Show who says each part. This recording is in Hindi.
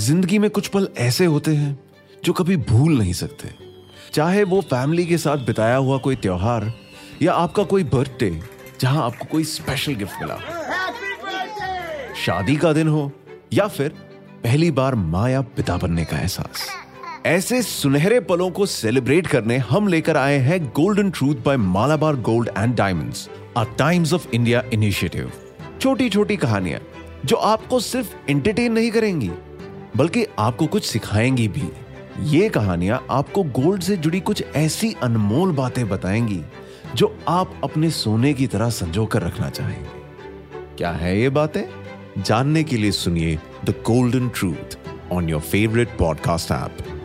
Speaker 1: ज़िंदगी में कुछ पल ऐसे होते हैं जो कभी भूल नहीं सकते। चाहे वो फैमिली के साथ बिताया हुआ कोई त्योहार या आपका कोई बर्थडे जहाँ आपको कोई स्पेशल गिफ्ट मिला। शादी का दिन हो या फिर पहली बार माँ या पिता बनने का एहसास। ऐसे सुनहरे पलों को सेलिब्रेट करने हम लेकर आए हैं golden truth by Malabar gold and diamonds a Times of India initiative छोटी छोटी कहानियाँ जो आपको सिर्फ़ एंटरटेन नहीं करेंगी बल्कि आपको कुछ सिखाएँगी भी। ये कहानियाँ आपको गोल्ड से जुड़ी कुछ ऐसी अनमोल बातें बताएँगी, जो आप अपने सोने की तरह संजो कर रखना चाहेंगे। क्या है ये बातें? जानने के लिए सुनिए the golden truth on your favourite podcast app